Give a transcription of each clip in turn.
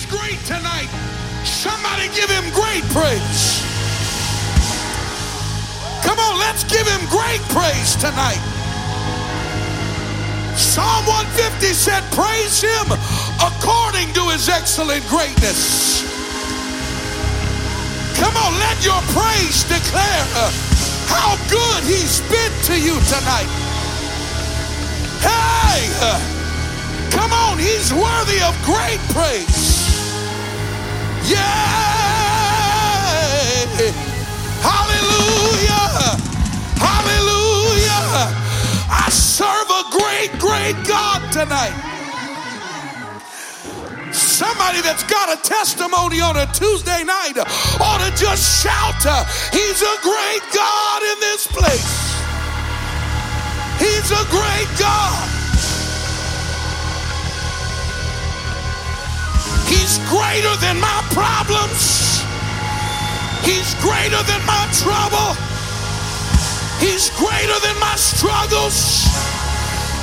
He's great tonight. Somebody give him great praise. Come on, let's give him great praise tonight. Psalm 150 said, Praise him according to his excellent greatness. Come on, let your praise declare uh, how good he's been to you tonight. Hey, uh, come on, he's worthy of great praise. Yeah. Hallelujah. Hallelujah. I serve a great, great God tonight. Somebody that's got a testimony on a Tuesday night ought to just shout, uh, He's a great God in this place. He's a great God. He's greater than my problems. He's greater than my trouble. He's greater than my struggles.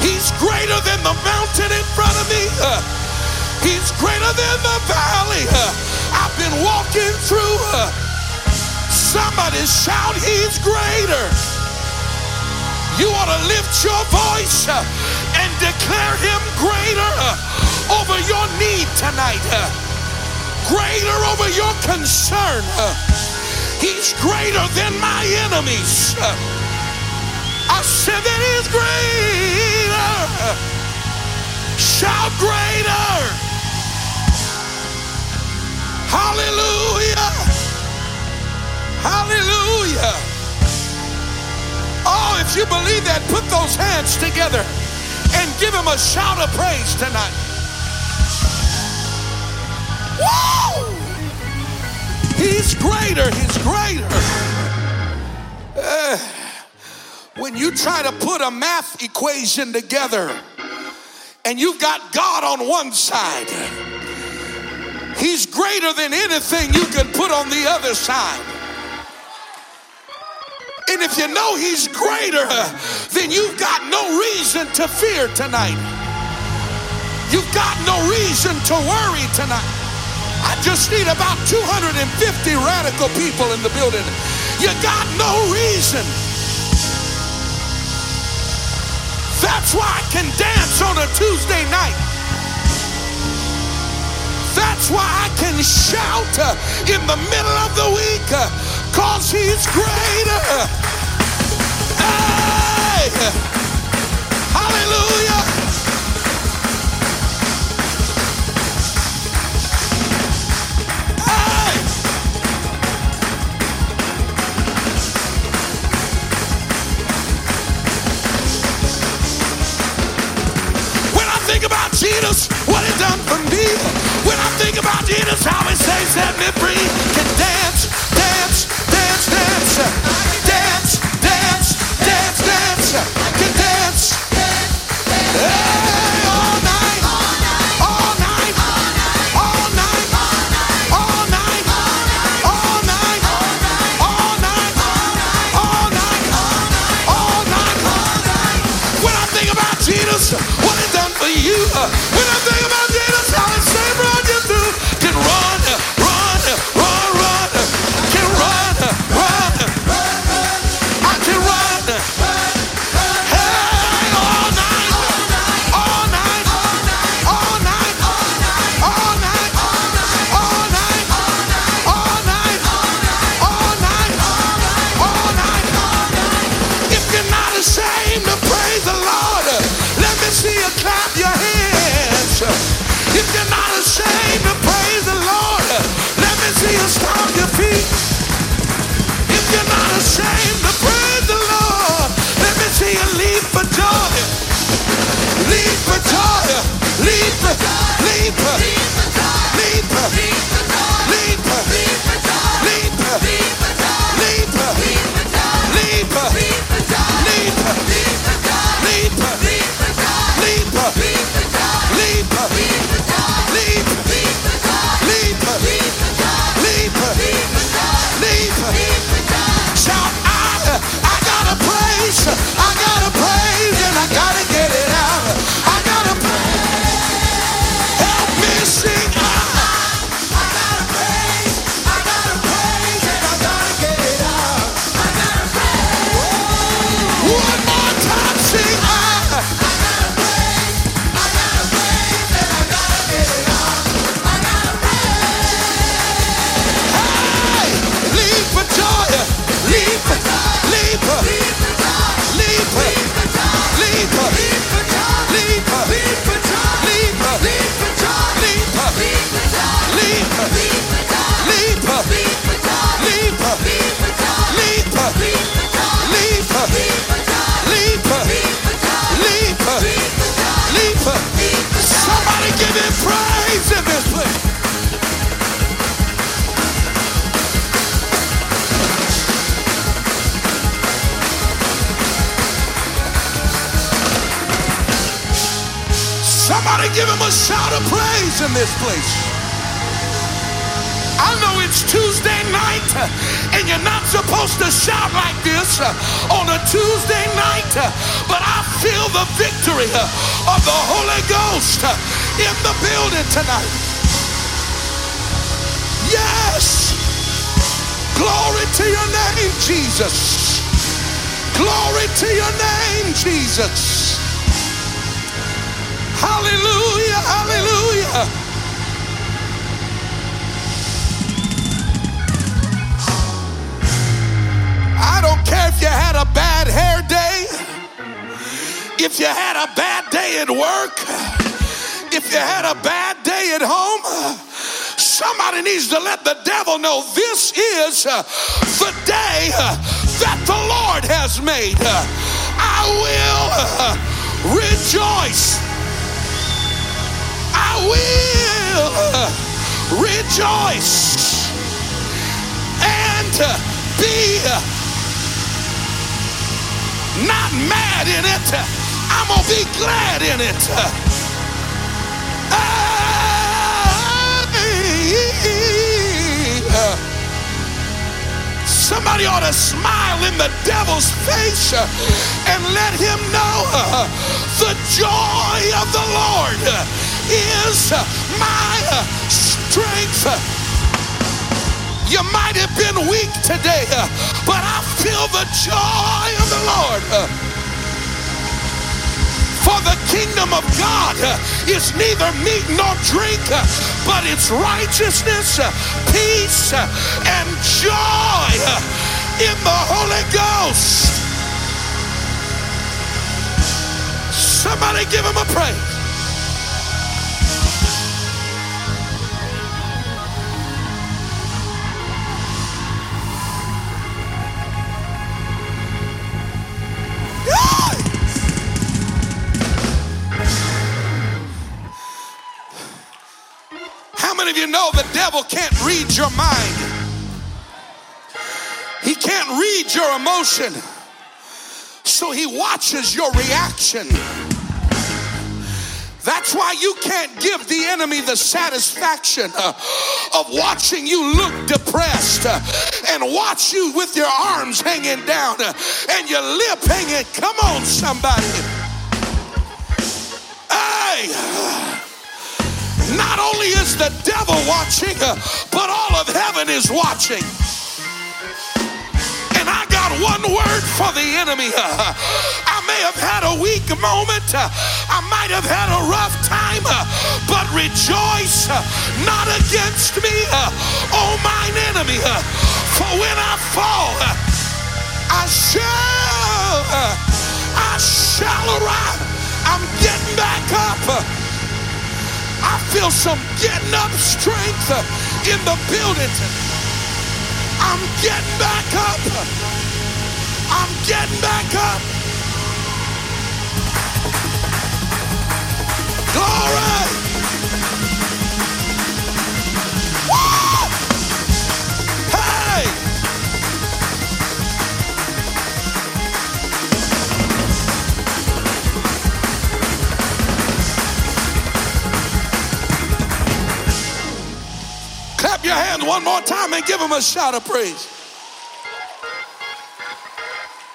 He's greater than the mountain in front of me. He's greater than the valley I've been walking through. Somebody shout, He's greater. You ought to lift your voice and declare Him greater over your need tonight, greater over your concern. He's greater than my enemies. I said that he's greater. Shout greater. Hallelujah. Hallelujah. Oh, if you believe that, put those hands together and give him a shout of praise tonight. Woo! He's greater. He's greater. Uh, when you try to put a math equation together and you've got God on one side, He's greater than anything you can put on the other side. And if you know He's greater, then you've got no reason to fear tonight. You've got no reason to worry tonight. I just need about 250 radical people in the building. You got no reason. That's why I can dance on a Tuesday night. That's why I can shout uh, in the middle of the week because he's greater. Hey! Hallelujah! Jesus, how he saved, set me free. Can dance, dance, dance, dance, this place. I know it's Tuesday night and you're not supposed to shout like this on a Tuesday night, but I feel the victory of the Holy Ghost in the building tonight. Yes. Glory to your name, Jesus. Glory to your name, Jesus. Hallelujah, hallelujah. I don't care if you had a bad hair day, if you had a bad day at work, if you had a bad day at home. Somebody needs to let the devil know this is the day that the Lord has made. I will rejoice. I will rejoice and be not mad in it. I'm going to be glad in it. Somebody ought to smile in the devil's face and let him know the joy of the Lord is my strength. You might have been weak today, but I feel the joy of the Lord. For the kingdom of God is neither meat nor drink, but it's righteousness, peace, and joy in the Holy Ghost. Somebody give him a praise. Many of you know the devil can't read your mind? He can't read your emotion. So he watches your reaction. That's why you can't give the enemy the satisfaction uh, of watching you look depressed uh, and watch you with your arms hanging down uh, and your lip hanging. Come on, somebody. Hey. Not only is the devil watching, uh, but all of heaven is watching. And I got one word for the enemy. Uh, I may have had a weak moment. Uh, I might have had a rough time, but rejoice not against me, oh mine enemy. For when I fall, I shall, I shall arise. I'm getting back up. I feel some getting up strength uh, in the building. I'm getting back up. I'm getting back up. Glory. Your hands one more time and give him a shout of praise.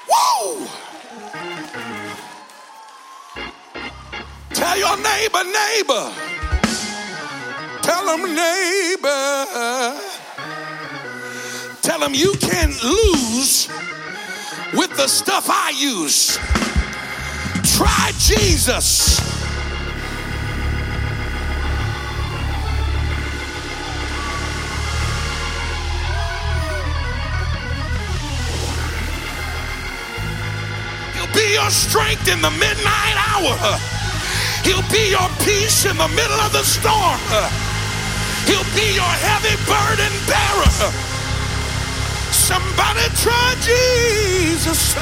Whoa! Tell your neighbor, neighbor. Tell him, neighbor. Tell him you can't lose with the stuff I use. Try Jesus. Be your strength in the midnight hour. He'll be your peace in the middle of the storm. He'll be your heavy burden bearer. Somebody try Jesus.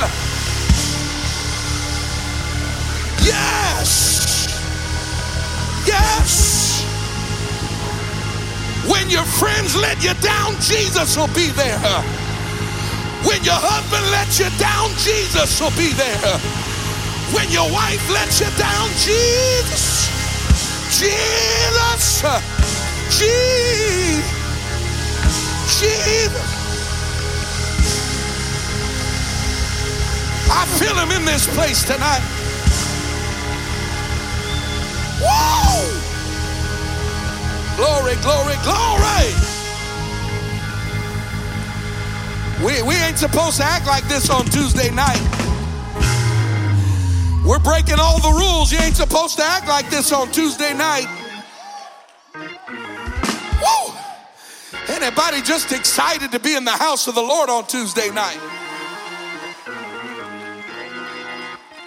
Yes. Yes. When your friends let you down, Jesus will be there. When your husband lets you down, Jesus will be there. When your wife lets you down, Jesus. Jesus. Jesus. Jesus. I feel him in this place tonight. Whoa! Glory, glory, glory. We, we ain't supposed to act like this on Tuesday night. We're breaking all the rules. You ain't supposed to act like this on Tuesday night. Woo! Anybody just excited to be in the house of the Lord on Tuesday night?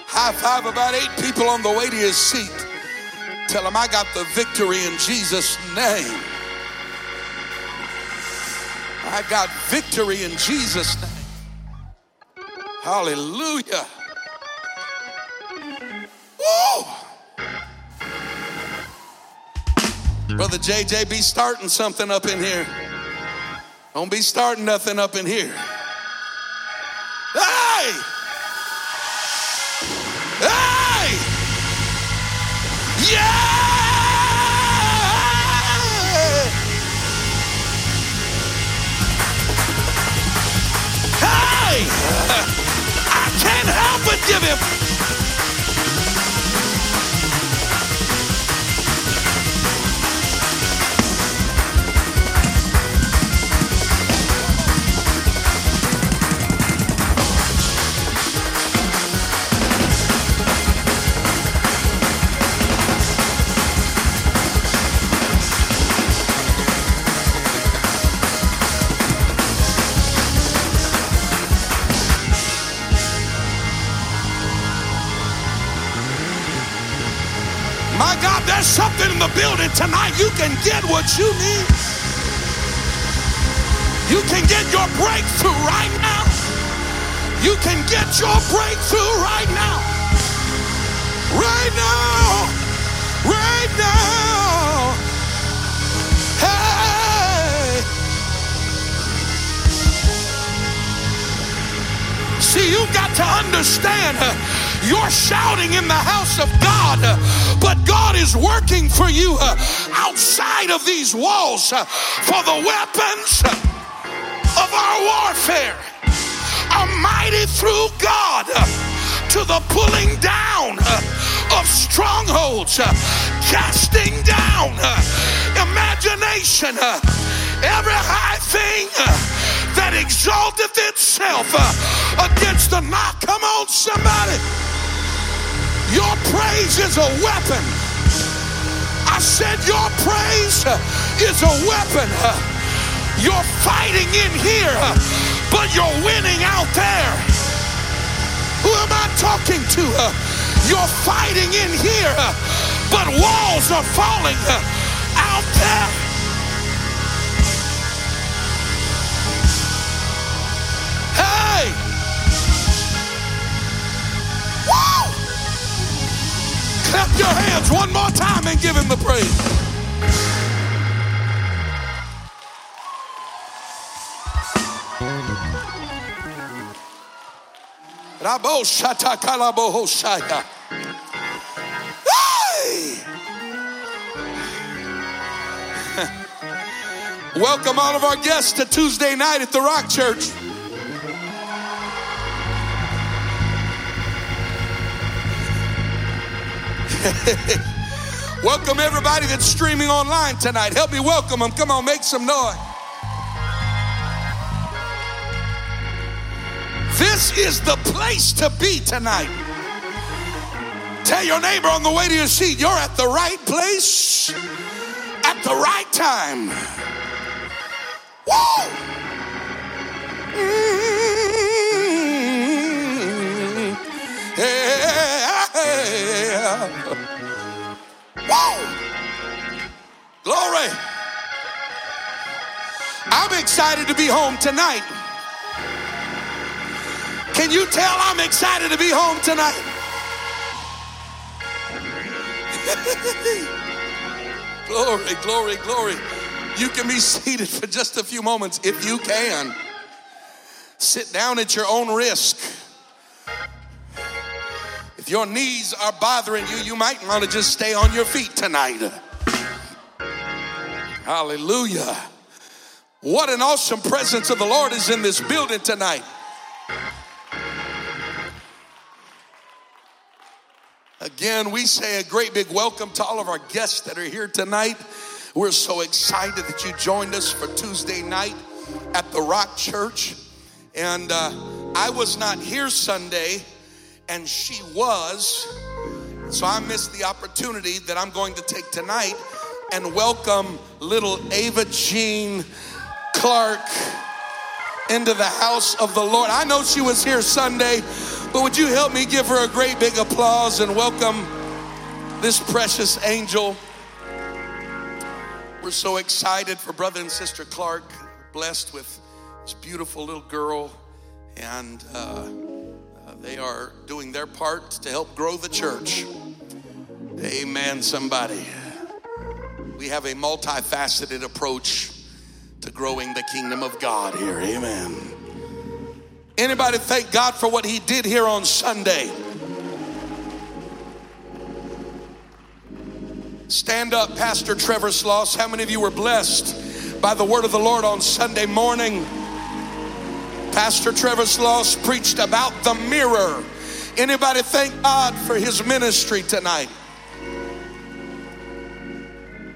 High five about eight people on the way to his seat. Tell him I got the victory in Jesus' name. I got victory in Jesus' name. Hallelujah. Woo! Brother JJ, be starting something up in here. Don't be starting nothing up in here. Hey! Hey! Yeah! Can't help but give him. Tonight. You can get what you need. You can get your breakthrough right now. You can get your breakthrough right now. Right now. Right now. Hey. See, you got to understand uh, you're shouting in the house of God, uh, but God is working for you uh, outside of these walls uh, for the weapons uh, of our warfare are mighty through God uh, to the pulling down uh, of strongholds, casting down imagination, every high thing that exalteth itself against the knock. Come on, somebody. Your praise is a weapon. I said your praise is a weapon. You're fighting in here, but you're winning out there. Who am I talking to? You're fighting in here, but walls are falling out there. Hey! Clap your hands one more time and give him the praise. Welcome all of our guests to Tuesday night at the Rock Church. welcome everybody that's streaming online tonight. Help me welcome them. Come on, make some noise. This is the place to be tonight. Tell your neighbor on the way to your seat, you're at the right place at the right time. Whoa! Whoa! Glory. I'm excited to be home tonight. Can you tell I'm excited to be home tonight? glory, glory, glory. You can be seated for just a few moments if you can. Sit down at your own risk. If your knees are bothering you, you might want to just stay on your feet tonight. Hallelujah. What an awesome presence of the Lord is in this building tonight. Again, we say a great big welcome to all of our guests that are here tonight. We're so excited that you joined us for Tuesday night at the Rock Church. And uh, I was not here Sunday, and she was. So I missed the opportunity that I'm going to take tonight and welcome little Ava Jean Clark into the house of the Lord. I know she was here Sunday, but would you help me give her a great big applause and welcome this precious angel? We're so excited for brother and sister Clark, blessed with this beautiful little girl, and uh, they are doing their part to help grow the church. Amen, somebody. We have a multifaceted approach to growing the kingdom of God here. Amen. Anybody thank God for what he did here on Sunday? Stand up, Pastor Trevor Sloss. How many of you were blessed by the word of the Lord on Sunday morning? Pastor Trevor Sloss preached about the mirror. Anybody thank God for his ministry tonight?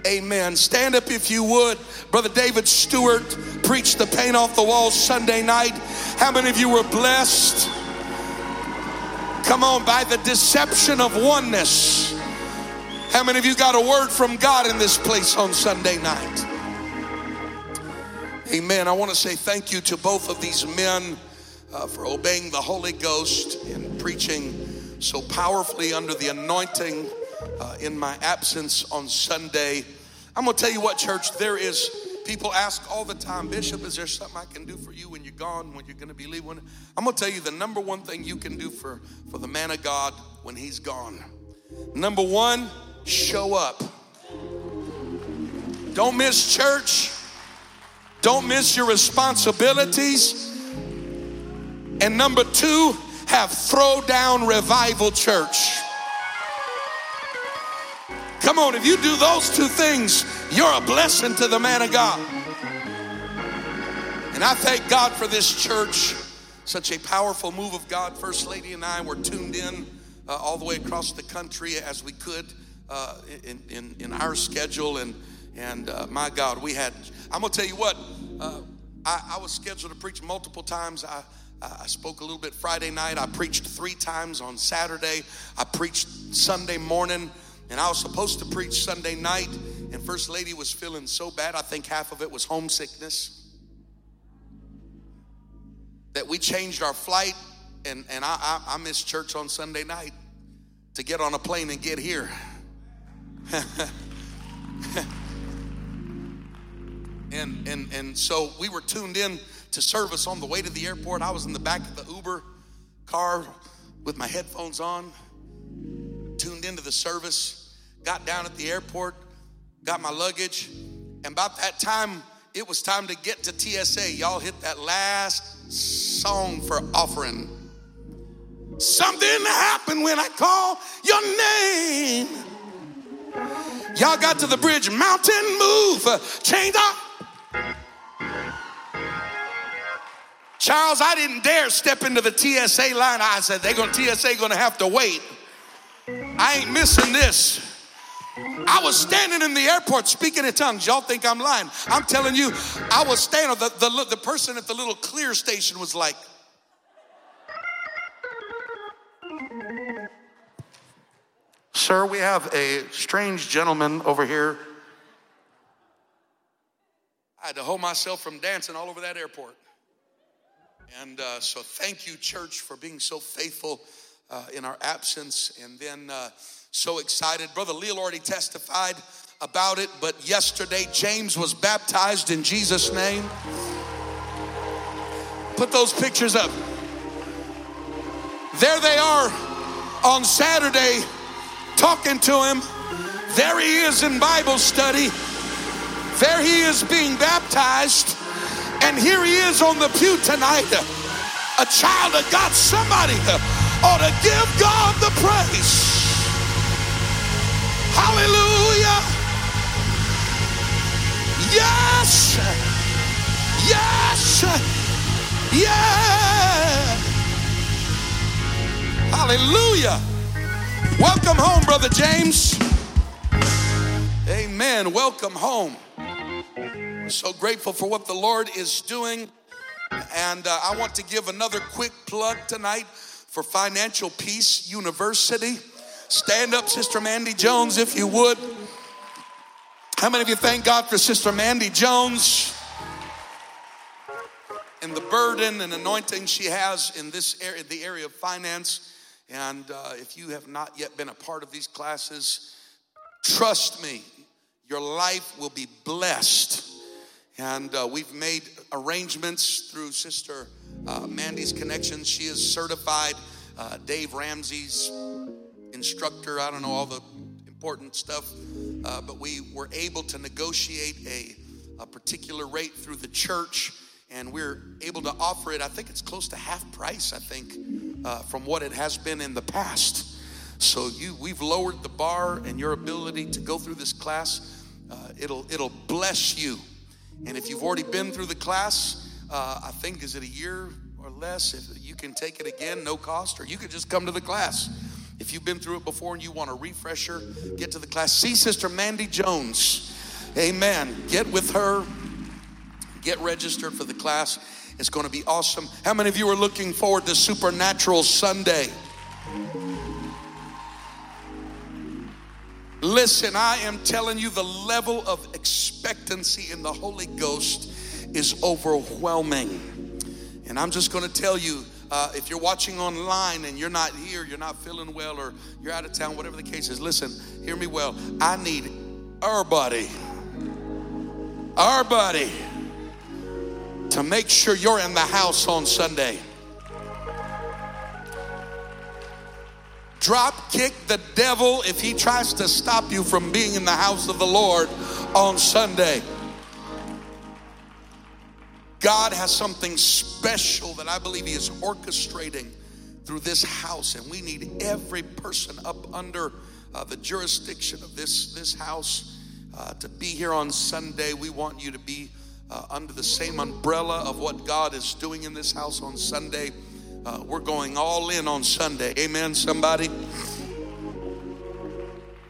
Amen. Stand up if you would. Brother David Stewart preached the paint off the walls Sunday night. How many of you were blessed? Come on, by the deception of oneness. How many of you got a word from God in this place on Sunday night? Amen. I want to say thank you to both of these men uh, for obeying the Holy Ghost and preaching so powerfully under the anointing uh, in my absence on Sunday. I'm going to tell you what, church, there is People ask all the time, Bishop, is there something I can do for you when you're gone, when you're going to be leaving? I'm going to tell you the number one thing you can do for, for the man of God when he's gone. Number one, show up. Don't miss church. Don't miss your responsibilities. And number two, have throw down revival church. Come on, if you do those two things, you're a blessing to the man of God. And I thank God for this church. Such a powerful move of God. First Lady and I were tuned in uh, all the way across the country as we could uh, in, in, in, our schedule. And, and uh, my God, we had, I'm going to tell you what, uh, I, I, was scheduled to preach multiple times. I, I spoke a little bit Friday night. I preached three times on Saturday. I preached Sunday morning. And I was supposed to preach Sunday night, and First Lady was feeling so bad, I think half of it was homesickness, that we changed our flight, and, and I, I, I missed church on Sunday night to get on a plane and get here. and, and, and so we were tuned in to service on the way to the airport. I was in the back of the Uber car with my headphones on tuned into the service, got down at the airport, got my luggage, and about that time, it was time to get to TSA. Y'all hit that last song for offering. Something happened when I call your name. Y'all got to the bridge, mountain move, change up. Charles, I didn't dare step into the TSA line. I said, they're going to TSA going to have to wait. I ain't missing this. I was standing in the airport speaking in tongues. Y'all think I'm lying. I'm telling you, I was standing, the, the, the person at the little clear station was like, Sir, we have a strange gentleman over here. I had to hold myself from dancing all over that airport. And uh, so, thank you, church, for being so faithful uh, in our absence. And then, uh, so excited. Brother Leal already testified about it, but yesterday James was baptized in Jesus' name. Put those pictures up. There they are on Saturday talking to him. There he is in Bible study. There he is being baptized. And here he is on the pew tonight. A child of God. Somebody ought to give God the praise. Hallelujah. Yes. Yes. Yeah. Hallelujah. Welcome home, Brother James. Amen. Welcome home. So grateful for what the Lord is doing. And uh, I want to give another quick plug tonight for Financial Peace University. Stand up, Sister Mandy Jones, if you would. How many of you thank God for Sister Mandy Jones and the burden and anointing she has in this area, the area of finance? And uh, if you have not yet been a part of these classes, trust me, your life will be blessed. And uh, we've made arrangements through Sister uh, Mandy's connections. She is certified uh, Dave Ramsey's instructor. I don't know all the important stuff, uh, but we were able to negotiate a, a particular rate through the church, and we're able to offer it. I think it's close to half price. I think uh, from what it has been in the past. So you, we've lowered the bar and your ability to go through this class. Uh, it'll it'll bless you. And if you've already been through the class, uh, I think is it a year or less? If you can take it again, no cost, or you could just come to the class. If you've been through it before and you want a refresher, get to the class. See Sister Mandy Jones. Amen. Get with her. Get registered for the class. It's going to be awesome. How many of you are looking forward to Supernatural Sunday? Listen, I am telling you, the level of expectancy in the Holy Ghost is overwhelming. And I'm just going to tell you, uh, if you're watching online and you're not here, you're not feeling well, or you're out of town, whatever the case is, listen, hear me well. I need our buddy, our buddy, to make sure you're in the house on Sunday. Drop kick the devil if he tries to stop you from being in the house of the Lord on Sunday. God has something special that I believe He is orchestrating through this house, and we need every person up under uh, the jurisdiction of this, this house uh, to be here on Sunday. We want you to be uh, under the same umbrella of what God is doing in this house on Sunday. Uh, we're going all in on Sunday. Amen, somebody?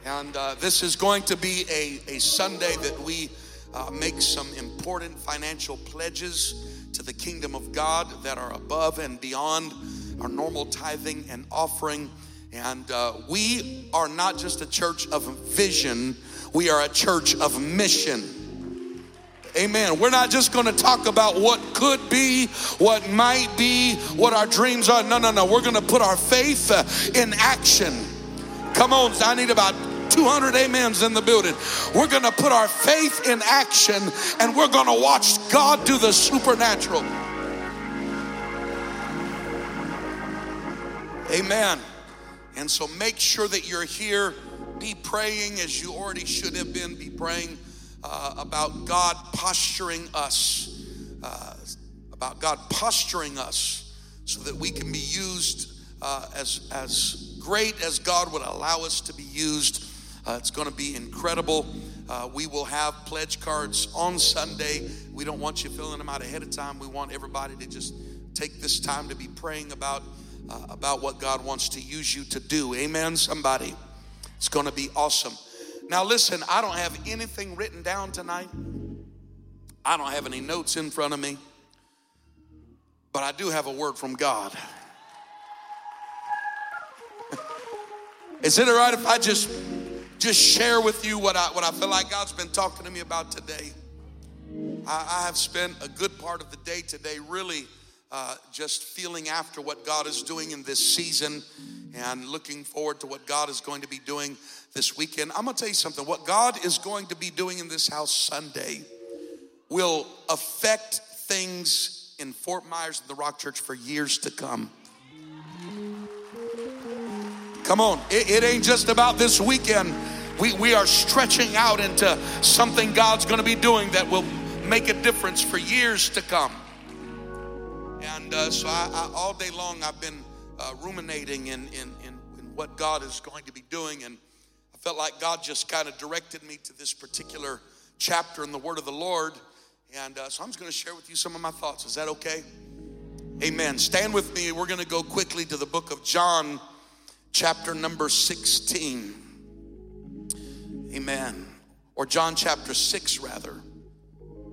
And uh, this is going to be a, a Sunday that we uh, make some important financial pledges to the kingdom of God that are above and beyond our normal tithing and offering. And uh, we are not just a church of vision, we are a church of mission. Amen. We're not just going to talk about what could be, what might be, what our dreams are. No, no, no. We're going to put our faith uh, in action. Come on, I need about 200 amens in the building. We're going to put our faith in action and we're going to watch God do the supernatural. Amen. And so make sure that you're here. Be praying as you already should have been. Be praying uh, about God posturing us, uh, about God posturing us so that we can be used uh, as, as great as God would allow us to be used. Uh, it's going to be incredible. Uh, we will have pledge cards on Sunday. We don't want you filling them out ahead of time. We want everybody to just take this time to be praying about uh, about what God wants to use you to do. Amen. Somebody, it's going to be awesome. Now, listen. I don't have anything written down tonight. I don't have any notes in front of me, but I do have a word from God. Is it all right if I just just share with you what I what I feel like God's been talking to me about today? I, I have spent a good part of the day today really uh, just feeling after what God is doing in this season and looking forward to what God is going to be doing this weekend. I'm gonna tell you something. What God is going to be doing in this house Sunday will affect things in Fort Myers and the Rock Church for years to come. Come on, it, it ain't just about this weekend. We, we are stretching out into something God's gonna be doing that will make a difference for years to come. And uh, so I, I, all day long I've been uh, ruminating in, in, in, in what God is going to be doing. And felt like God just kind of directed me to this particular chapter in the Word of the Lord. And uh, so I'm just going to share with you some of my thoughts. Is that okay? Amen. Stand with me. We're going to go quickly to the book of John, chapter number 16. Amen. Or John chapter 6, rather.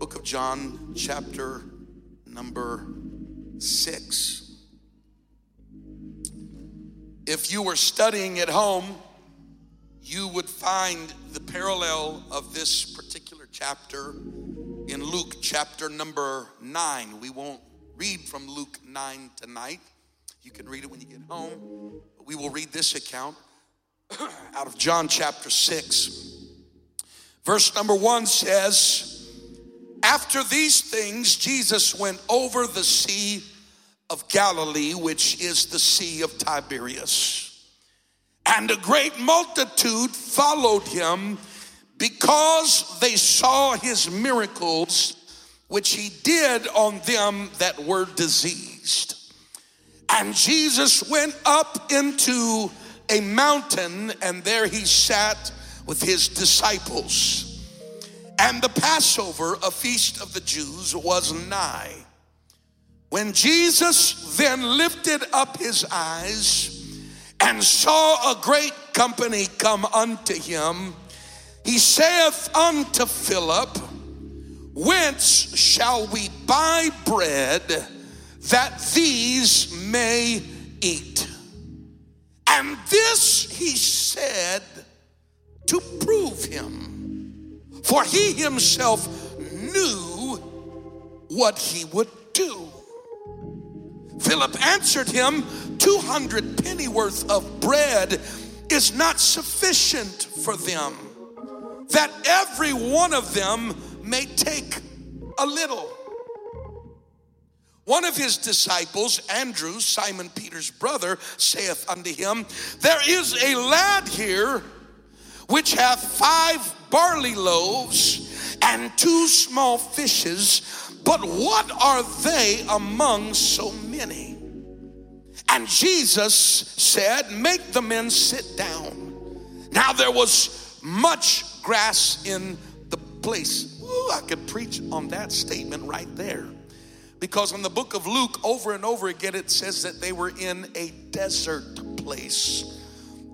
Book of John, chapter number 6. If you were studying at home, you would find the parallel of this particular chapter in Luke chapter number 9. We won't read from Luke 9 tonight. You can read it when you get home. But we will read this account out of John chapter 6. Verse number 1 says, After these things, Jesus went over the sea of Galilee, which is the Sea of Tiberias. And a great multitude followed him because they saw his miracles, which he did on them that were diseased. And Jesus went up into a mountain, and there he sat with his disciples. And the Passover, a feast of the Jews, was nigh. When Jesus then lifted up his eyes and saw a great company come unto him, he saith unto Philip, Whence shall we buy bread that these may eat? And this he said to prove him, for he himself knew what he would do. Philip answered him, 200 pennyworth of bread is not sufficient for them, that every one of them may take a little. One of his disciples, Andrew, Simon Peter's brother, saith unto him, There is a lad here which hath five barley loaves and two small fishes, but what are they among so many? And Jesus said, Make the men sit down. Now there was much grass in the place. Ooh, I could preach on that statement right there. Because in the book of Luke, over and over again, it says that they were in a desert place.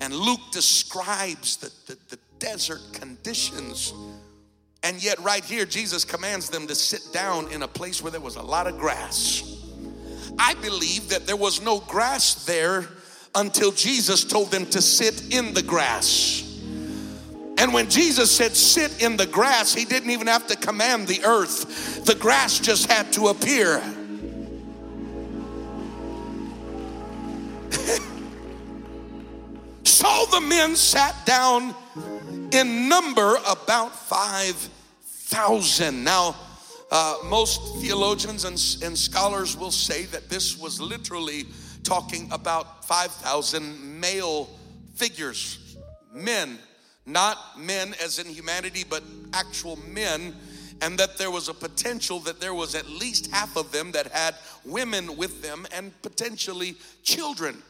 And Luke describes the, the, the desert conditions. And yet, right here, Jesus commands them to sit down in a place where there was a lot of grass. I believe that there was no grass there until Jesus told them to sit in the grass. And when Jesus said, sit in the grass, he didn't even have to command the earth, the grass just had to appear. so the men sat down in number about 5,000. Now, uh, most theologians and, and scholars will say that this was literally talking about 5,000 male figures, men, not men as in humanity, but actual men, and that there was a potential that there was at least half of them that had women with them and potentially children.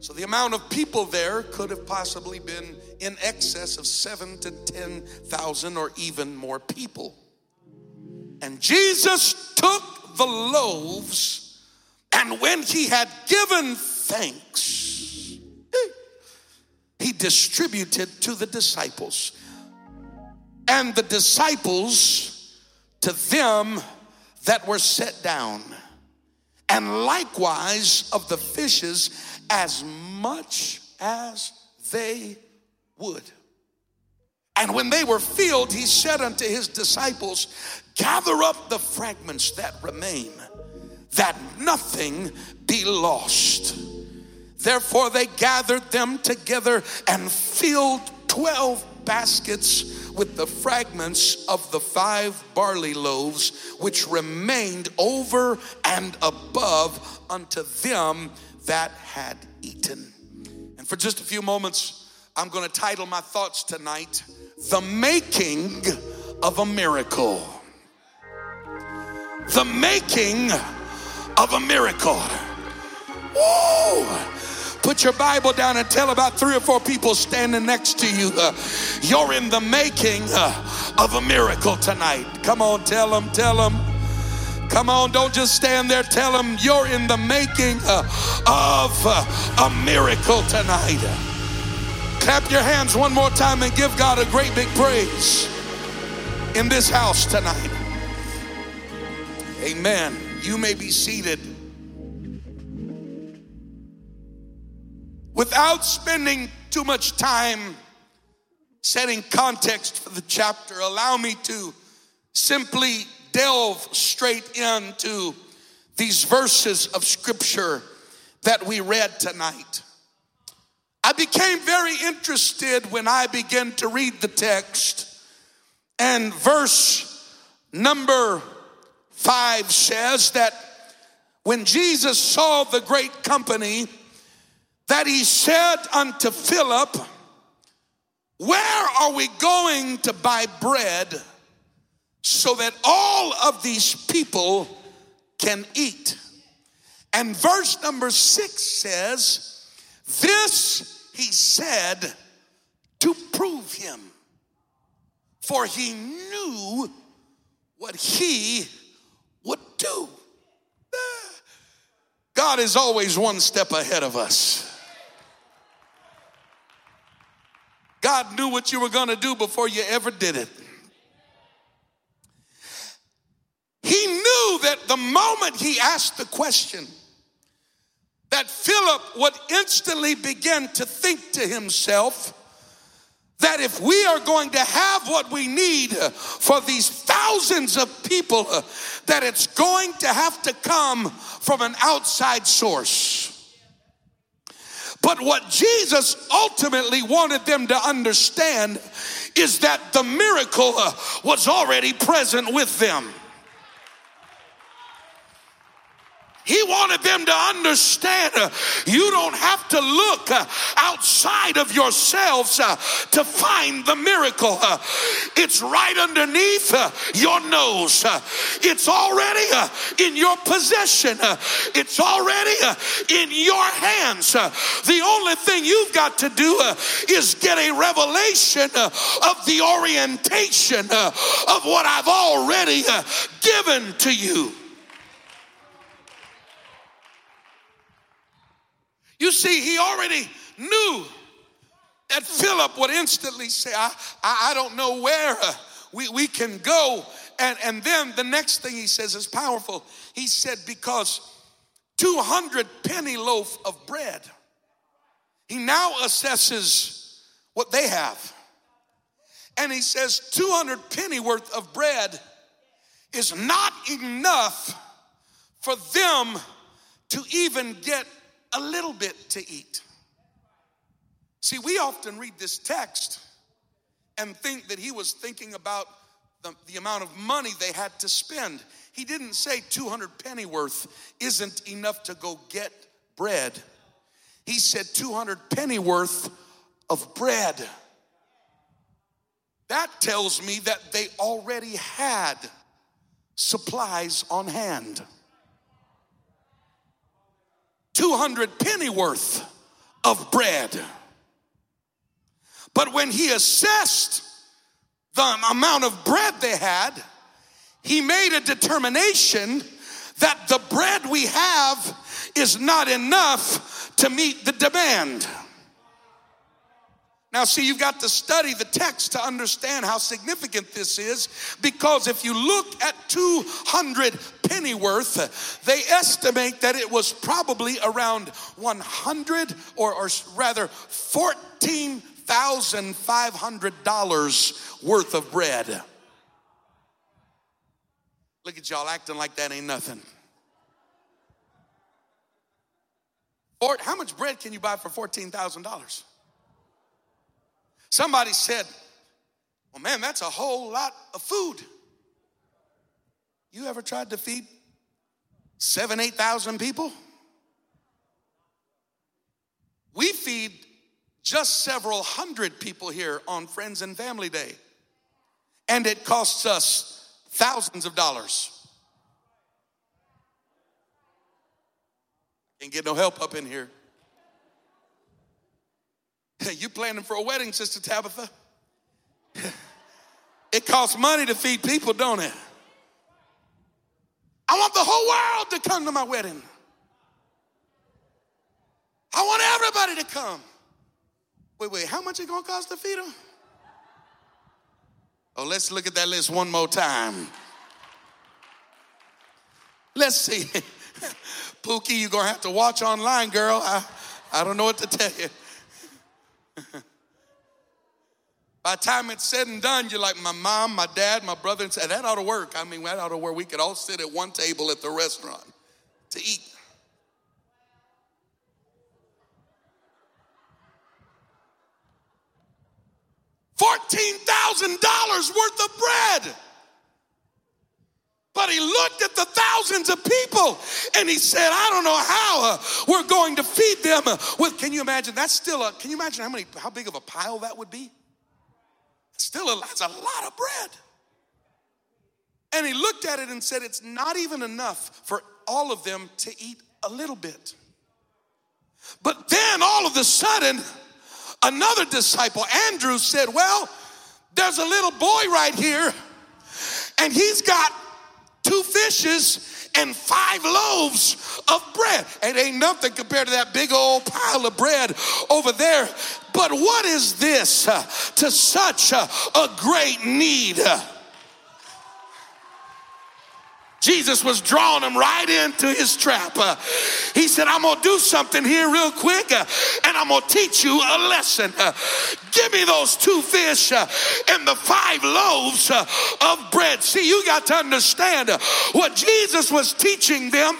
So the amount of people there could have possibly been in excess of seven to 10,000 or even more people. And Jesus took the loaves, and when he had given thanks, he distributed to the disciples. And the disciples to them that were set down. And likewise of the fishes as much as they would. And when they were filled, he said unto his disciples, Gather up the fragments that remain, that nothing be lost. Therefore, they gathered them together and filled 12 baskets with the fragments of the five barley loaves, which remained over and above unto them that had eaten. And for just a few moments, I'm going to title my thoughts tonight The Making of a Miracle. The Making of a Miracle. Woo! Put your Bible down and tell about three or four people standing next to you. Uh, you're in the making uh, of a miracle tonight. Come on, tell them, tell them. Come on, don't just stand there. Tell them you're in the making uh, of uh, a miracle tonight. Clap your hands one more time and give God a great big praise in this house tonight. Amen. You may be seated. Without spending too much time setting context for the chapter, allow me to simply delve straight into these verses of scripture that we read tonight. I became very interested when I began to read the text, and verse number five says that when Jesus saw the great company, that he said unto Philip, Where are we going to buy bread so that all of these people can eat? And verse number six says, This he said to prove him, for he knew what he would do. God is always one step ahead of us. God knew what you were going to do before you ever did it. He knew that the moment he asked the question, that Philip would instantly begin to think to himself that if we are going to have what we need for these thousands of people, that it's going to have to come from an outside source. But what Jesus ultimately wanted them to understand is that the miracle uh, was already present with them. He wanted them to understand uh, you don't have to look uh, outside of yourselves uh, to find the miracle. Uh, it's right underneath uh, your nose. Uh, it's already in your possession. it's already in your hands. the only thing you've got to do is get a revelation of the orientation of what I've already given to you. You see, he already knew that Philip would instantly say, I, I, I don't know where uh, we, we can go. And, and then the next thing he says is powerful. He said, because 200 penny loaf of bread. He now assesses what they have. And he says 200 penny worth of bread is not enough for them to even get a little bit to eat. See, we often read this text and think that he was thinking about the, the amount of money they had to spend. He didn't say 200 penny worth isn't enough to go get bread. He said 200 penny worth of bread. That tells me that they already had supplies on hand. 200 penny worth of bread. But when he assessed the amount of bread they had, he made a determination that the bread we have is not enough to meet the demand. Now, see, you've got to study the text to understand how significant this is because if you look at 200 pennyworth, they estimate that it was probably around 100 or, or rather $14,500 worth of bread. Look at y'all acting like that ain't nothing. how much bread can you buy for $14,000? Somebody said, Well, man, that's a whole lot of food. You ever tried to feed seven, 8,000 people? We feed just several hundred people here on Friends and Family Day, and it costs us thousands of dollars. Can't get no help up in here. You planning for a wedding, Sister Tabitha? It costs money to feed people, don't it? I want the whole world to come to my wedding. I want everybody to come. Wait, wait, how much it gonna cost to feed them? Oh, let's look at that list one more time. Let's see. Pookie, you're gonna have to watch online, girl. I, I don't know what to tell you. By the time it's said and done, you're like my mom, my dad, my brother, and that ought to work. I mean, that ought to work. We could all sit at one table at the restaurant to eat. $14,000 worth of bread. But he looked at the thousands of people and he said, I don't know how uh, we're going to feed them uh, with, can you imagine? That's still a, can you imagine how many, how big of a pile that would be? Still, a, that's a lot of bread. And he looked at it and said, It's not even enough for all of them to eat a little bit. But then all of a sudden, another disciple, Andrew, said, Well, there's a little boy right here, and he's got two fishes and five loaves of bread. It ain't nothing compared to that big old pile of bread over there. But what is this uh, to such uh, a great need? Jesus was drawing them right into his trap. Uh, he said, I'm going to do something here real quick uh, and I'm going to teach you a lesson. Uh, give me those two fish uh, and the five loaves uh, of bread. See, you got to understand uh, what Jesus was teaching them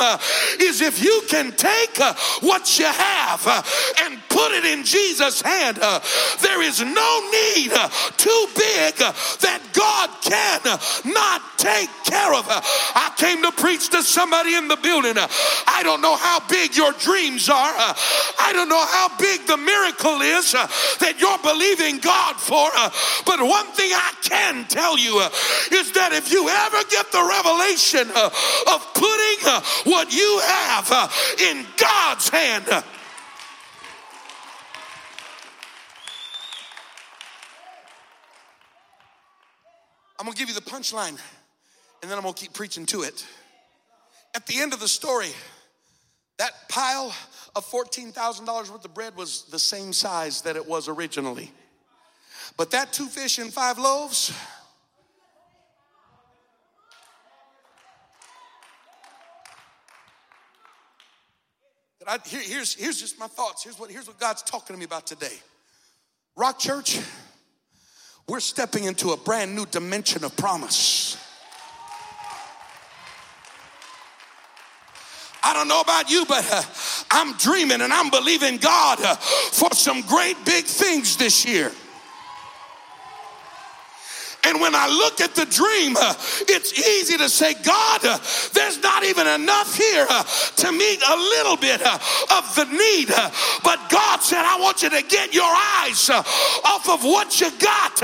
is if you can take what you have and put it in Jesus' hand, uh, there is no need uh, too big uh, that God can not take care of. I came to preach to somebody in the building. I don't know how big your dreams are. I don't know how big the miracle is that you're believing God for. But one thing I can tell you is that if you ever get the revelation of putting what you have in God's hand, I'm to give you the punchline and then I'm gonna keep preaching to it. At the end of the story, that pile of $14,000 worth of bread was the same size that it was originally. But that two fish and five loaves, I, here, here's, here's just my thoughts. Here's what, here's what God's talking to me about today. Rock Church, we're stepping into a brand new dimension of promise. I don't know about you, but uh, I'm dreaming and I'm believing God uh, for some great big things this year. And when I look at the dream, uh, it's easy to say, God, uh, there's not even enough here uh, to meet a little bit of the need. but God said, I want you to get your eyes off of what you got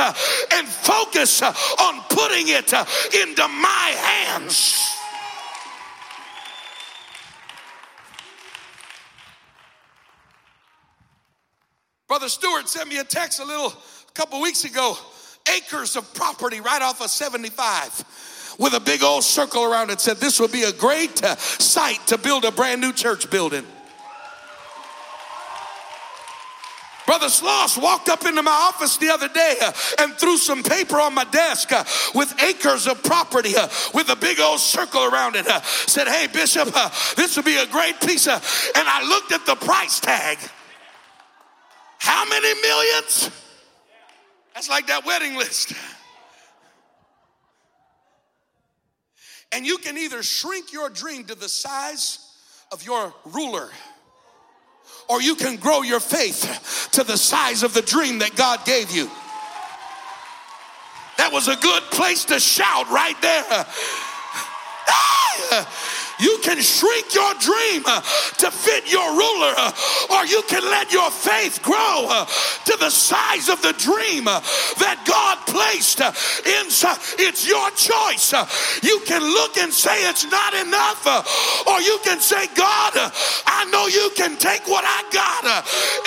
and focus on putting it into my hands. Brother Stewart sent me a text a little a couple weeks ago. Acres of property right off of 75 with a big old circle around it said this would be a great uh, site to build a brand new church building. Brother Sloss walked up into my office the other day uh, and threw some paper on my desk uh, with acres of property uh, with a big old circle around it. Uh, said, Hey, Bishop, uh, this would be a great piece. And I looked at the price tag. How many millions? That's like that wedding list. And you can either shrink your dream to the size of your ruler, or you can grow your faith to the size of the dream that God gave you. That was a good place to shout right there. You can shrink your dream uh, to fit your ruler, uh, or you can let your faith grow uh, to the size of the dream uh, that God placed uh, inside. It's your choice. Uh. You can look and say it's not enough, or you can say, God, I know you can take what I got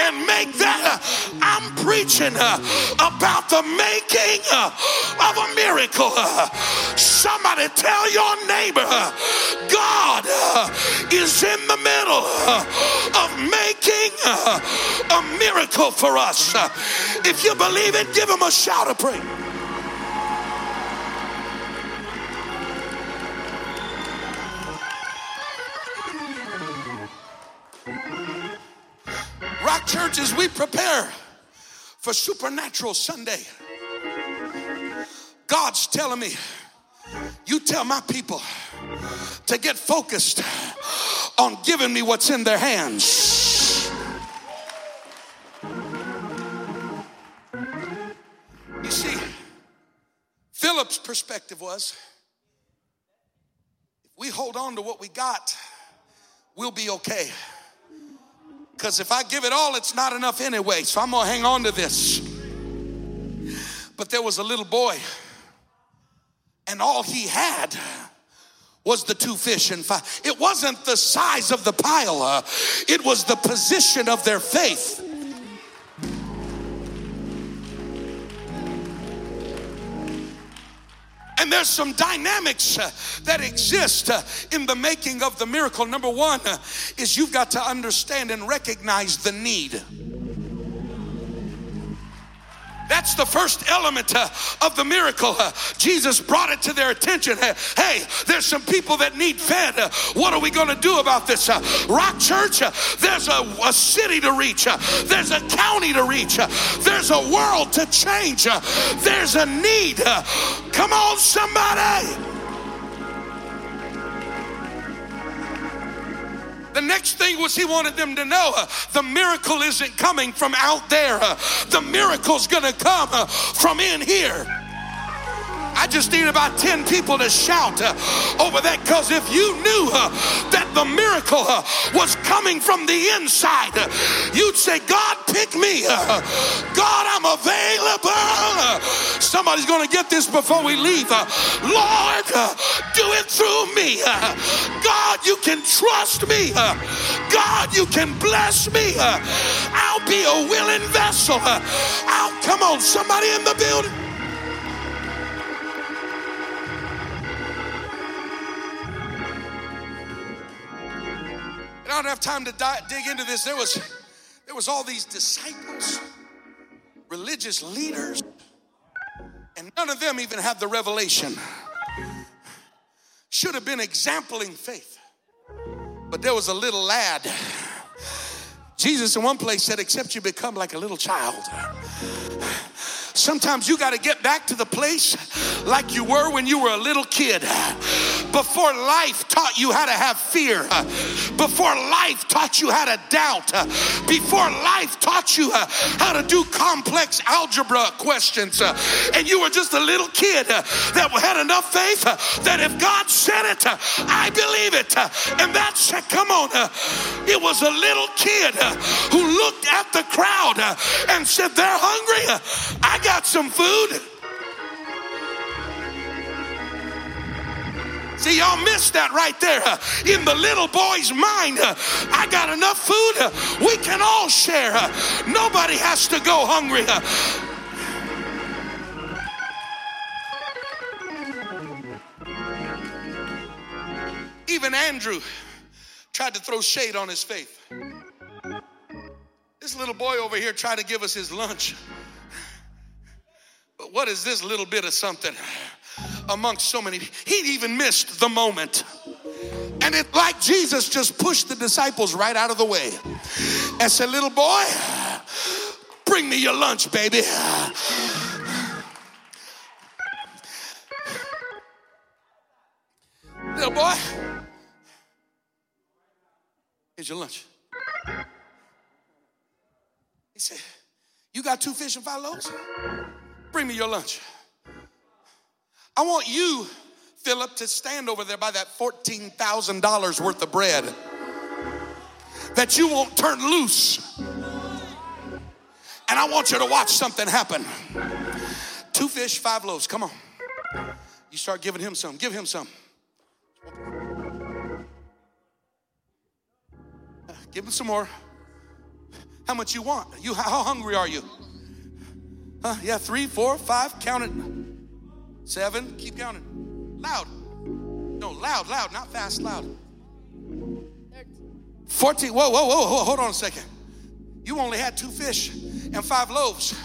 and make that. I'm preaching about the making of a miracle. Somebody tell your neighbor, uh, God uh, is in the middle uh, of making uh, a miracle for us. If you believe it, give him a shout of praise. Rock Church, as we prepare for Supernatural Sunday, God's telling me, you tell my people to get focused on giving me what's in their hands. You see, Philip's perspective was if we hold on to what we got, we'll be okay. Because if I give it all, it's not enough anyway. So I'm to hang on to this. But there was a little boy, and all he had was the two fish and five. It wasn't the size of the pile, uh, it was the position of their faith. And there's some dynamics uh, that exist uh, in the making of the miracle. Number one uh, is you've got to understand and recognize the need. That's the first element uh, of the miracle. Uh, Jesus brought it to their attention. Hey, there's some people that need fed. Uh, what are we going to do about this? Uh, Rock Church, uh, there's a, a city to reach, there's a county to reach, there's a world to change, there's a need. Come on, somebody. The next thing was he wanted them to know uh, the miracle isn't coming from out there. Uh, the miracle's gonna come uh, from in here. I just need about 10 people to shout uh, over that because if you knew uh, that the miracle uh, was coming from the inside, uh, you'd say, God, pick me. Uh, God, I'm available. Somebody's going to get this before we leave. Uh, Lord, do it through me. God, you can trust me. God, you can bless me. I'll be a willing vessel. I'll come on, somebody in the building. I don't have time to di- dig into this. There was, there was all these disciples, religious leaders, and none of them even had the revelation. Should have been exempling faith. But there was a little lad. Jesus in one place said, except you become like a little child. Sometimes you got to get back to the place like you were when you were a little kid. Before life taught you how to have fear. Uh, before life taught you how to doubt. Uh, before life taught you uh, how to do complex algebra questions. And you were just a little kid that had enough faith that if God said it, I believe it. And that's, come on, it was a little kid who looked at the crowd and said, They're hungry. I got some food. See, y'all missed that right there. In the little boy's mind, I got enough food. We can all share. Nobody has to go hungry. Even Andrew tried to throw shade on his faith. This little boy over here tried to give us his lunch. But what is this little bit of something amongst so many? He even missed the moment. And it like Jesus just pushed the disciples right out of the way and said, Little boy, bring me your lunch, baby. Little boy, here's your lunch. He said, You got two fish and five loaves? Bring me your lunch. I want you Philip to stand over there by that $14,000 worth of bread that you won't turn loose. And I want you to watch something happen. Two fish, five loaves. Come on. You start giving him some. Give him some. Give him some more. How much you want? You how hungry are you? Huh? Yeah, three, four, five. Count it. Seven. Keep counting. Loud. No, loud, loud, not fast, loud. 14. Whoa, whoa, whoa, whoa. Hold on a second. You only had two fish and five loaves.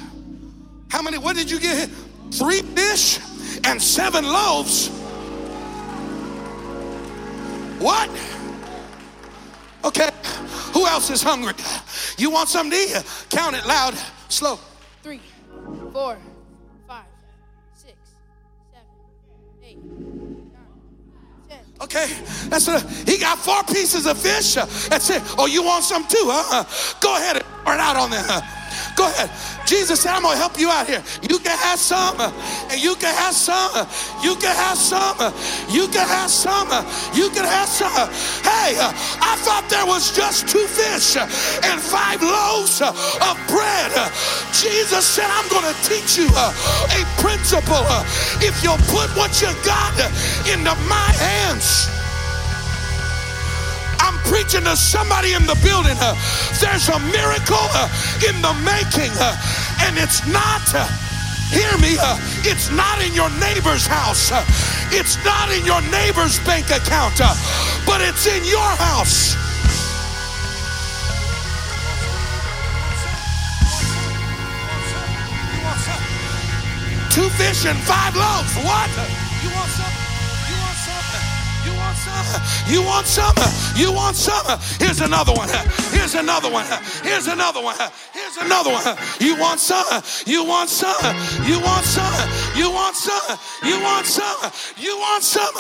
How many? What did you get? Three fish and seven loaves. What? Okay. Who else is hungry? You want something to eat? Count it loud, slow. Three, four, Okay, that's a, he got four pieces of fish. That's it. Oh, you want some too, Uh huh? Go ahead and pour it out on them. Go ahead. Jesus said, I'm going to help you out here. You can have some, and you can have some, you can have some, you can have some, you can have some. Hey, I thought there was just two fish and five loaves of bread. Jesus said, I'm going to teach you a principle. If you'll put what you got into my hands, preaching to somebody in the building. There's a miracle in the making, and it's not. Hear me, uh, it's not in your neighbor's house. uh, It's not in your neighbor's bank account, uh, but it's in your house. Two fish and five loaves. What? You want some? Want some? You want some? You want some? Here's another one. Here's another one. Here's another one. Here's another one. You want some? You want some? You want some? You want some? You want some? You want some?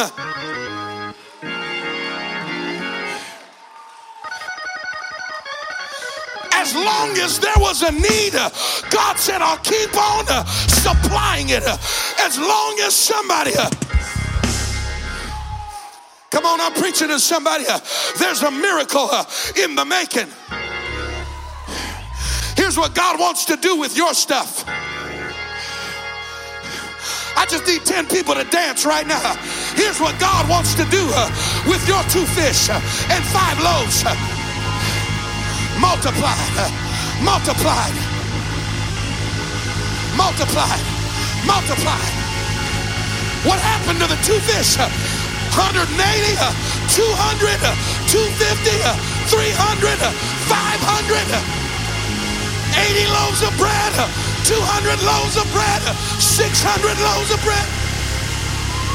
As long as there was a need, God said, I'll keep on supplying it. As long as somebody, come on, I'm preaching to somebody. There's a miracle in the making. Here's what God wants to do with your stuff. I just need 10 people to dance right now. Here's what God wants to do with your two fish and five loaves. multiplied, uh, multiplied, multiplied, multiplied. What happened to the two fish? Uh, 180, uh, 200, uh, 250, uh, 300, uh, 500, uh, 80 loaves of bread, uh, 200 loaves of bread, uh, 600 loaves of bread.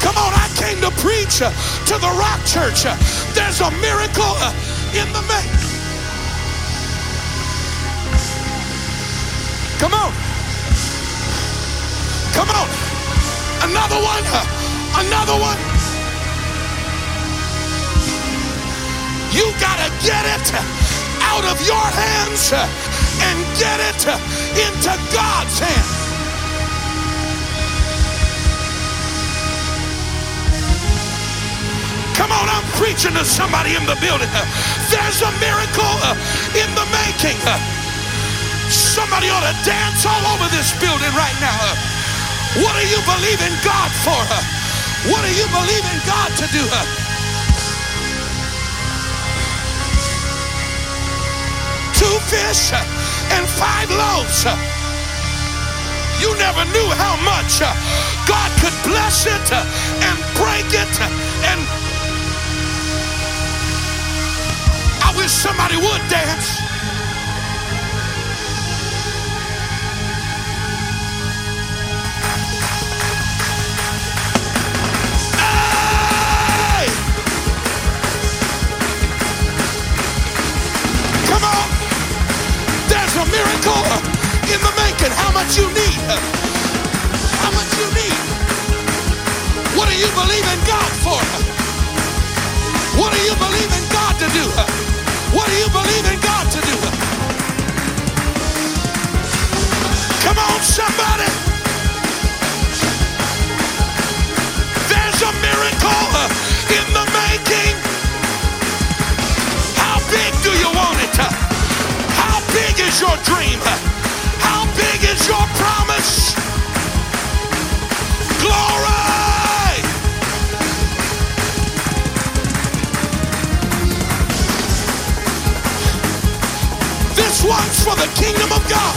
Come on, I came to preach to the Rock Church. There's a miracle in the making. Come on. Come on. Another one. Another one. You got to get it out of your hands and get it into God's hands. Come on, I'm preaching to somebody in the building. There's a miracle in the making. Somebody ought to dance all over this building right now. What do you believe in God for? What do you believe in God to do? Two fish and five loaves. You never knew how much God could bless it and break it and I wish somebody would dance. much you need? How much you need? What do you believe in God for? What do you believe in God to do? What do you believe in God to do? Come on, somebody. There's a miracle in the making. How big do you want it? How big is your dream? Big is your promise? Glory! This one's for the kingdom of God.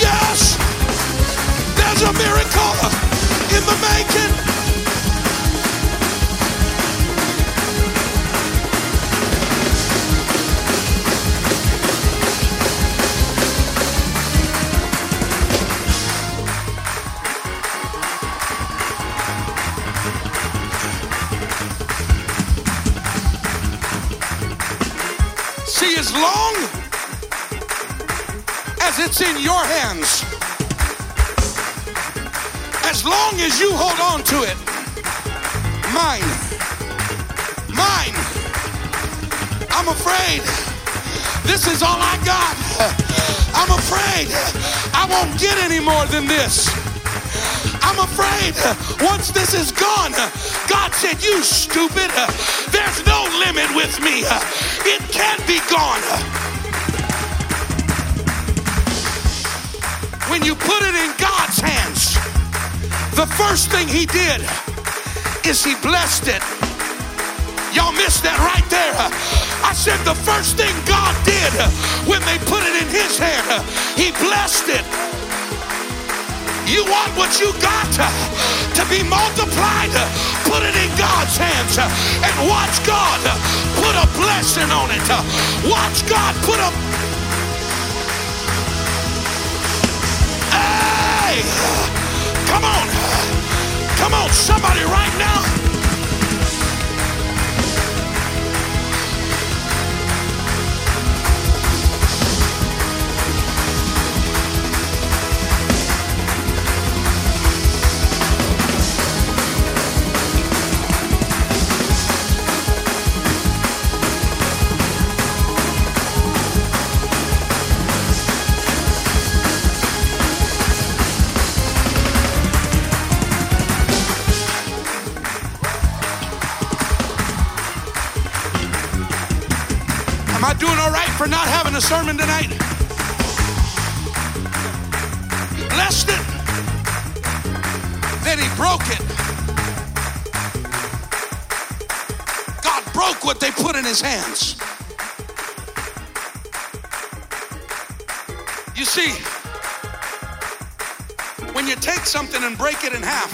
Yes, there's a miracle in the making. It's in your hands, as long as you hold on to it, mine, mine, I'm afraid this is all I got. I'm afraid I won't get any more than this. I'm afraid once this is gone, God said, You stupid, there's no limit with me. It can't be gone. God's hands, the first thing He did is He blessed it. Y'all missed that right there. I said the first thing God did when they put it in His hand, He blessed it. You want what you got to be multiplied? Put it in God's hands and watch God put a blessing on it. Watch God put a. Come on! Come on, somebody, right now! A sermon tonight? Blessed it. Then he broke it. God broke what they put in his hands. You see, when you take something and break it in half,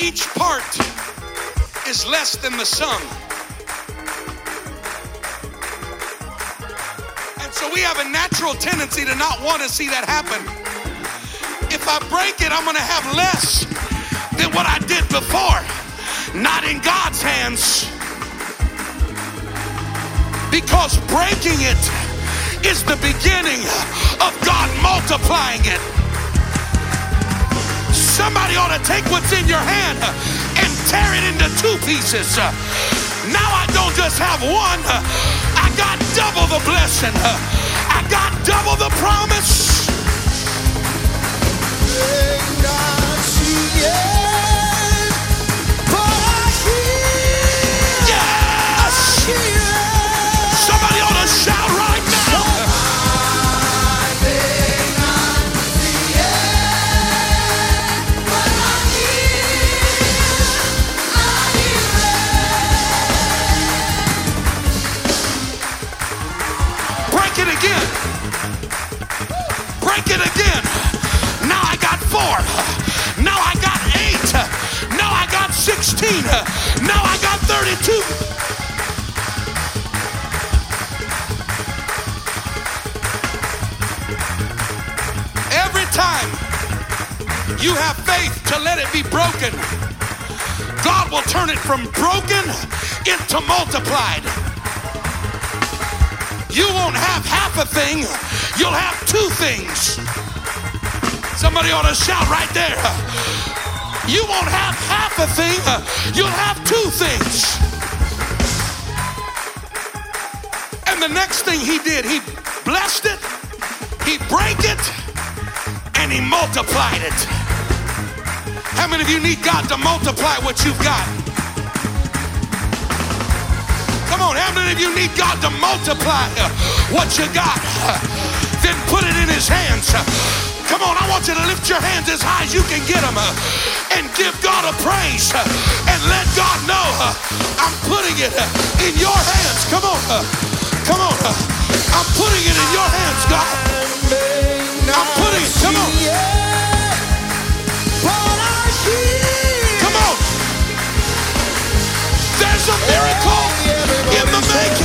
each part is less than the sum. We have a natural tendency to not want to see that happen. If I break it, I'm going to have less than what I did before. Not in God's hands. Because breaking it is the beginning of God multiplying it. Somebody ought to take what's in your hand and tear it into two pieces. Now I don't just have one, I got double the blessing, double the promise. Yes! Broken, God will turn it from broken into multiplied. You won't have half a thing, you'll have two things. Somebody ought to shout right there. You won't have half a thing, you'll have two things. And the next thing he did, he blessed it, he broke it, and he multiplied it. How many of you need God to multiply what you've got? Come on, how many of you need God to multiply uh, what you got? Uh, then put it in his hands. Uh, Come on, I want you to lift your hands as high as you can get them and give God a praise and let God know I'm putting it in your hands. Come on, come on. I'm putting it in your hands, God. I'm miracle in the making.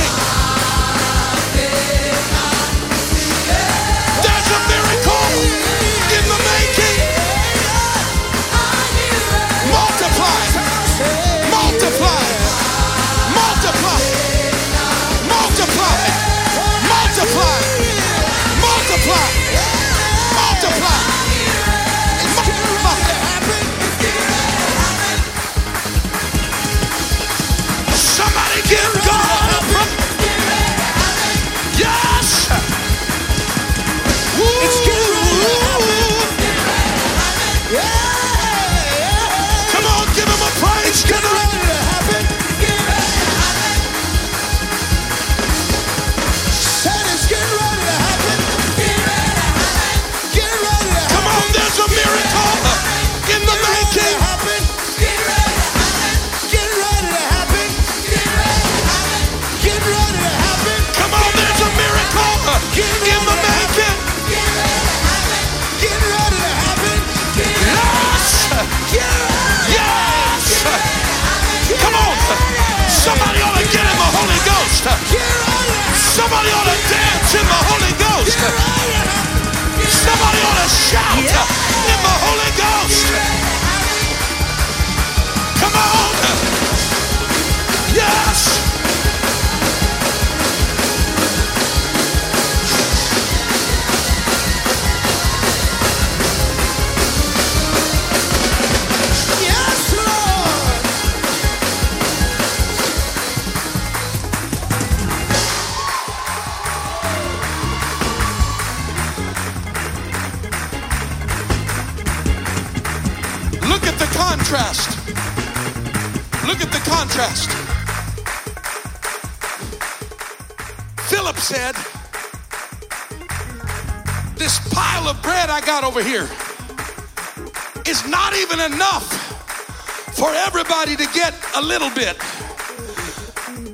A little bit.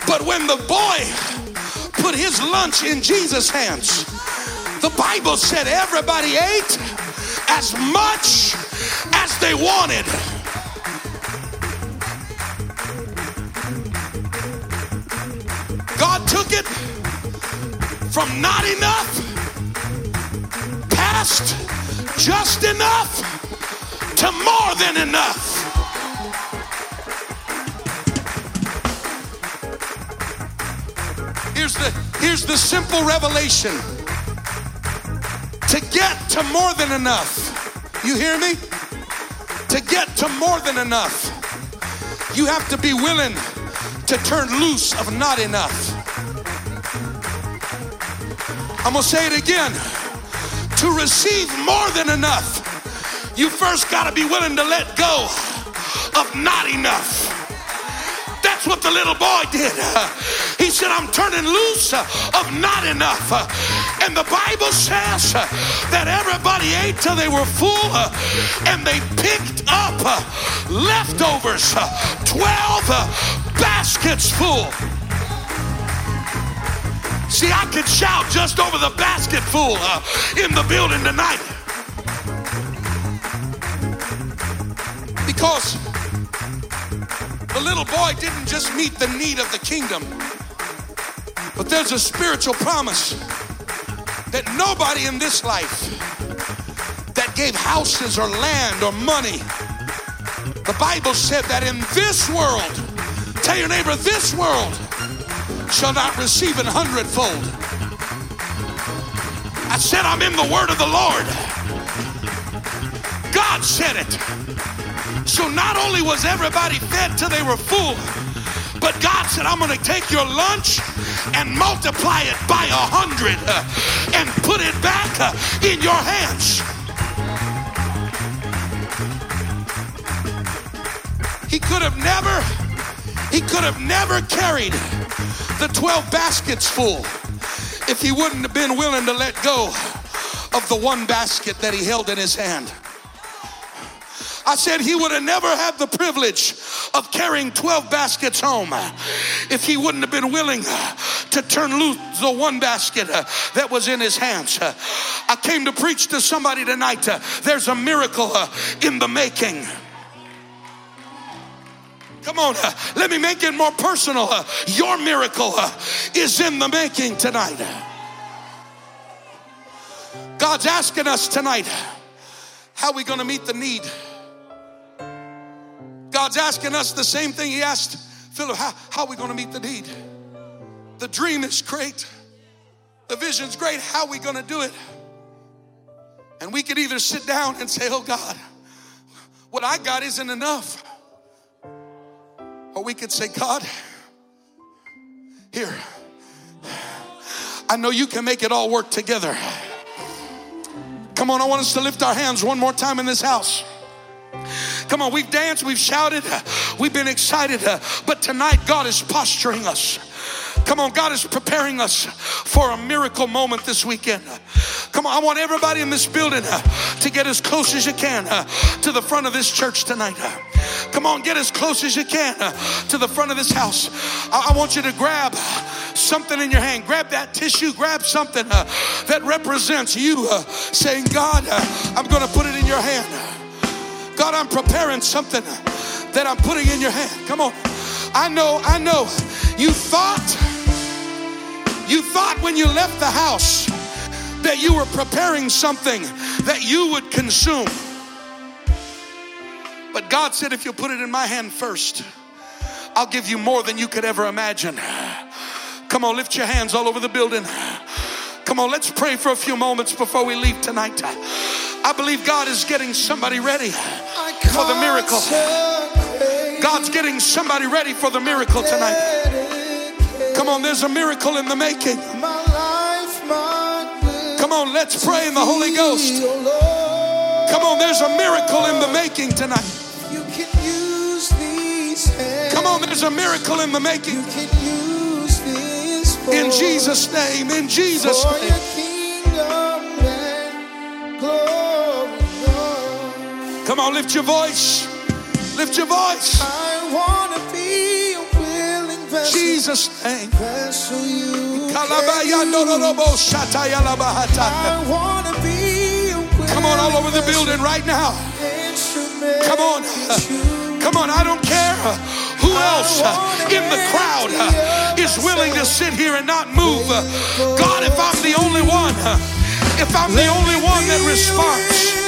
But when the boy put his lunch in Jesus' hands, the Bible said everybody ate as much as they wanted. God took it from not enough past just enough to more than enough. Here's the here's the simple revelation. To get to more than enough. You hear me? To get to more than enough. You have to be willing to turn loose of not enough. I'm to say it again. To receive more than enough, you first got to be willing to let go of not enough. That's what the little boy did. He said, I'm turning loose uh, of not enough. Uh, and the Bible says uh, that everybody ate till they were full and they picked up leftovers 12 baskets full. See, I could shout just over the basket full uh, in the building tonight. Because the little boy didn't just meet the need of the kingdom, but there's a spiritual promise that nobody in this life that gave houses or land or money, the Bible said that in this world, tell your neighbor, this world shall not receive an hundredfold. I said, I'm in the word of the Lord. God said it. So not only was everybody fed till they were full, but God said, I'm going to take your lunch and multiply it by a hundred uh, and put it back uh, in your hands. He could have never, he could have never carried the 12 baskets full if he wouldn't have been willing to let go of the one basket that he held in his hand. I said he would have never had the privilege of carrying 12 baskets home if he wouldn't have been willing to turn loose the one basket that was in his hands. I came to preach to somebody tonight. There's a miracle in the making. Come on, uh, let me make it more personal. Uh, Your miracle uh, is in the making tonight. God's asking us tonight, how are we going to meet the need? God's asking us the same thing He asked Philip, how, how are we going to meet the need? The dream is great, the vision's great. How are we going to do it? And we could either sit down and say, Oh God, what I got isn't enough. Or we could say, God, here, I know you can make it all work together. Come on, I want us to lift our hands one more time in this house. Come on, we've danced, we've shouted, uh, we've been excited, uh, but tonight God is posturing us. Come on, God is preparing us for a miracle moment this weekend. Come on, I want everybody in this building uh, to get as close as you can uh, to the front of this church tonight. Uh. Come on, get as close as you can uh, to the front of this house. I, want you to grab something in your hand. Grab that tissue, grab something that represents you saying, God, I'm going to put it in your hand. God, I'm preparing something that I'm putting in your hand. Come on. I know, I know. You thought, you thought when you left the house that you were preparing something that you would consume. But God said, if you put it in my hand first, I'll give you more than you could ever imagine. Come on, lift your hands all over the building. Come on, let's pray for a few moments before we leave tonight. I believe God is getting somebody ready for the miracle. God's getting somebody ready for the miracle tonight. Come on, there's a miracle in the making. Come on, let's pray in the Holy Ghost. Come on, there's a miracle in the making tonight. You can use these. Come on, there's a miracle in the making. You can use this In Jesus' name, in Jesus' name. Come on, lift your voice. Lift your voice. I want to be a willing vessel. Jesus' name. Vessel you can Kalabaya use. nororobo shataya. I want to be a willing Come on, all over the building right now. Come on. Uh, come on, I don't care uh, who else uh, in the crowd is willing to sit here and not move. God, if I'm the only one, if I'm the only one that responds,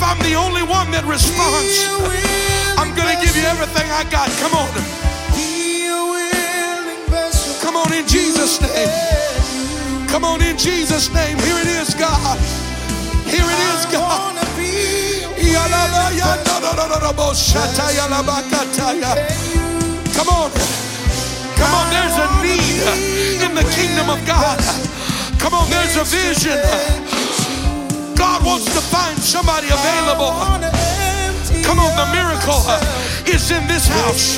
if I'm the only one that responds, I'm going to give you everything I got. Come on. Come on in Jesus' name. Come on in Jesus' name. Here it is, God. Here it is, God. Come on. Come on, there's a need in the kingdom of God. Come on, there's a vision. God wants to find somebody available. Come on, the miracle is in this house.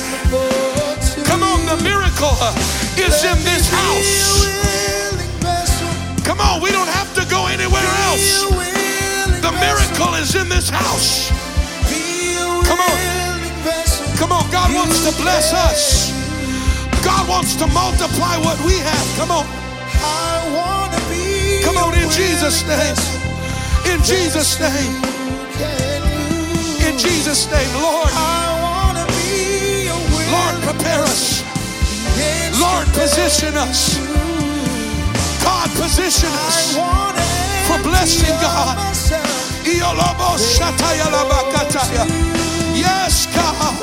Come on, the miracle is in this house. Come on, we don't have to go anywhere else. The miracle is in this house. Come on. Come on, God wants to bless us. God wants to multiply what we have. Come on. Come on, in Jesus' name. In Jesus' name. In Jesus' name, Lord. Lord, prepare us. Lord, position us. God, position us for blessing, God. Iolobo shataya labakataya. Yes, God.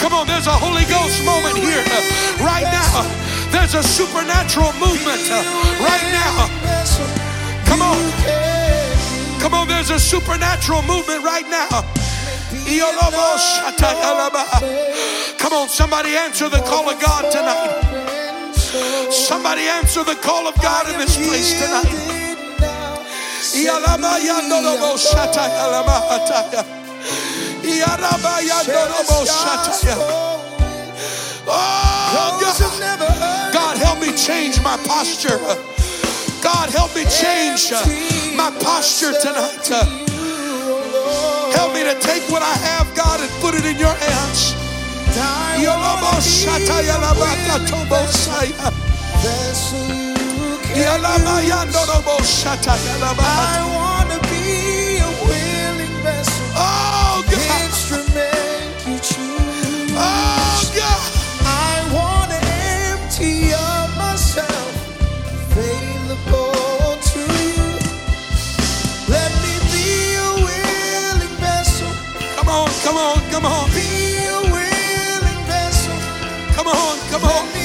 Come on, there's a Holy Ghost moment here right now. There's a supernatural movement uh, right now. Come on. Come on, there's a supernatural movement right now. Iolobo shataya laba. Come on, somebody answer the call of God tonight. Somebody answer the call of God in this place tonight. Iyalama yandolobo shataya lama hataya. Yarabayandoroboshataya. Oh, God. Help me change my posture. God, help me change my posture tonight. Help me to take what I have, God, and put it in your hands. Yoloboshataya labakatobosaya. Yalabayandoroboshataya labakatobosaya. I want to come on, be a willing vessel. Come on, come on.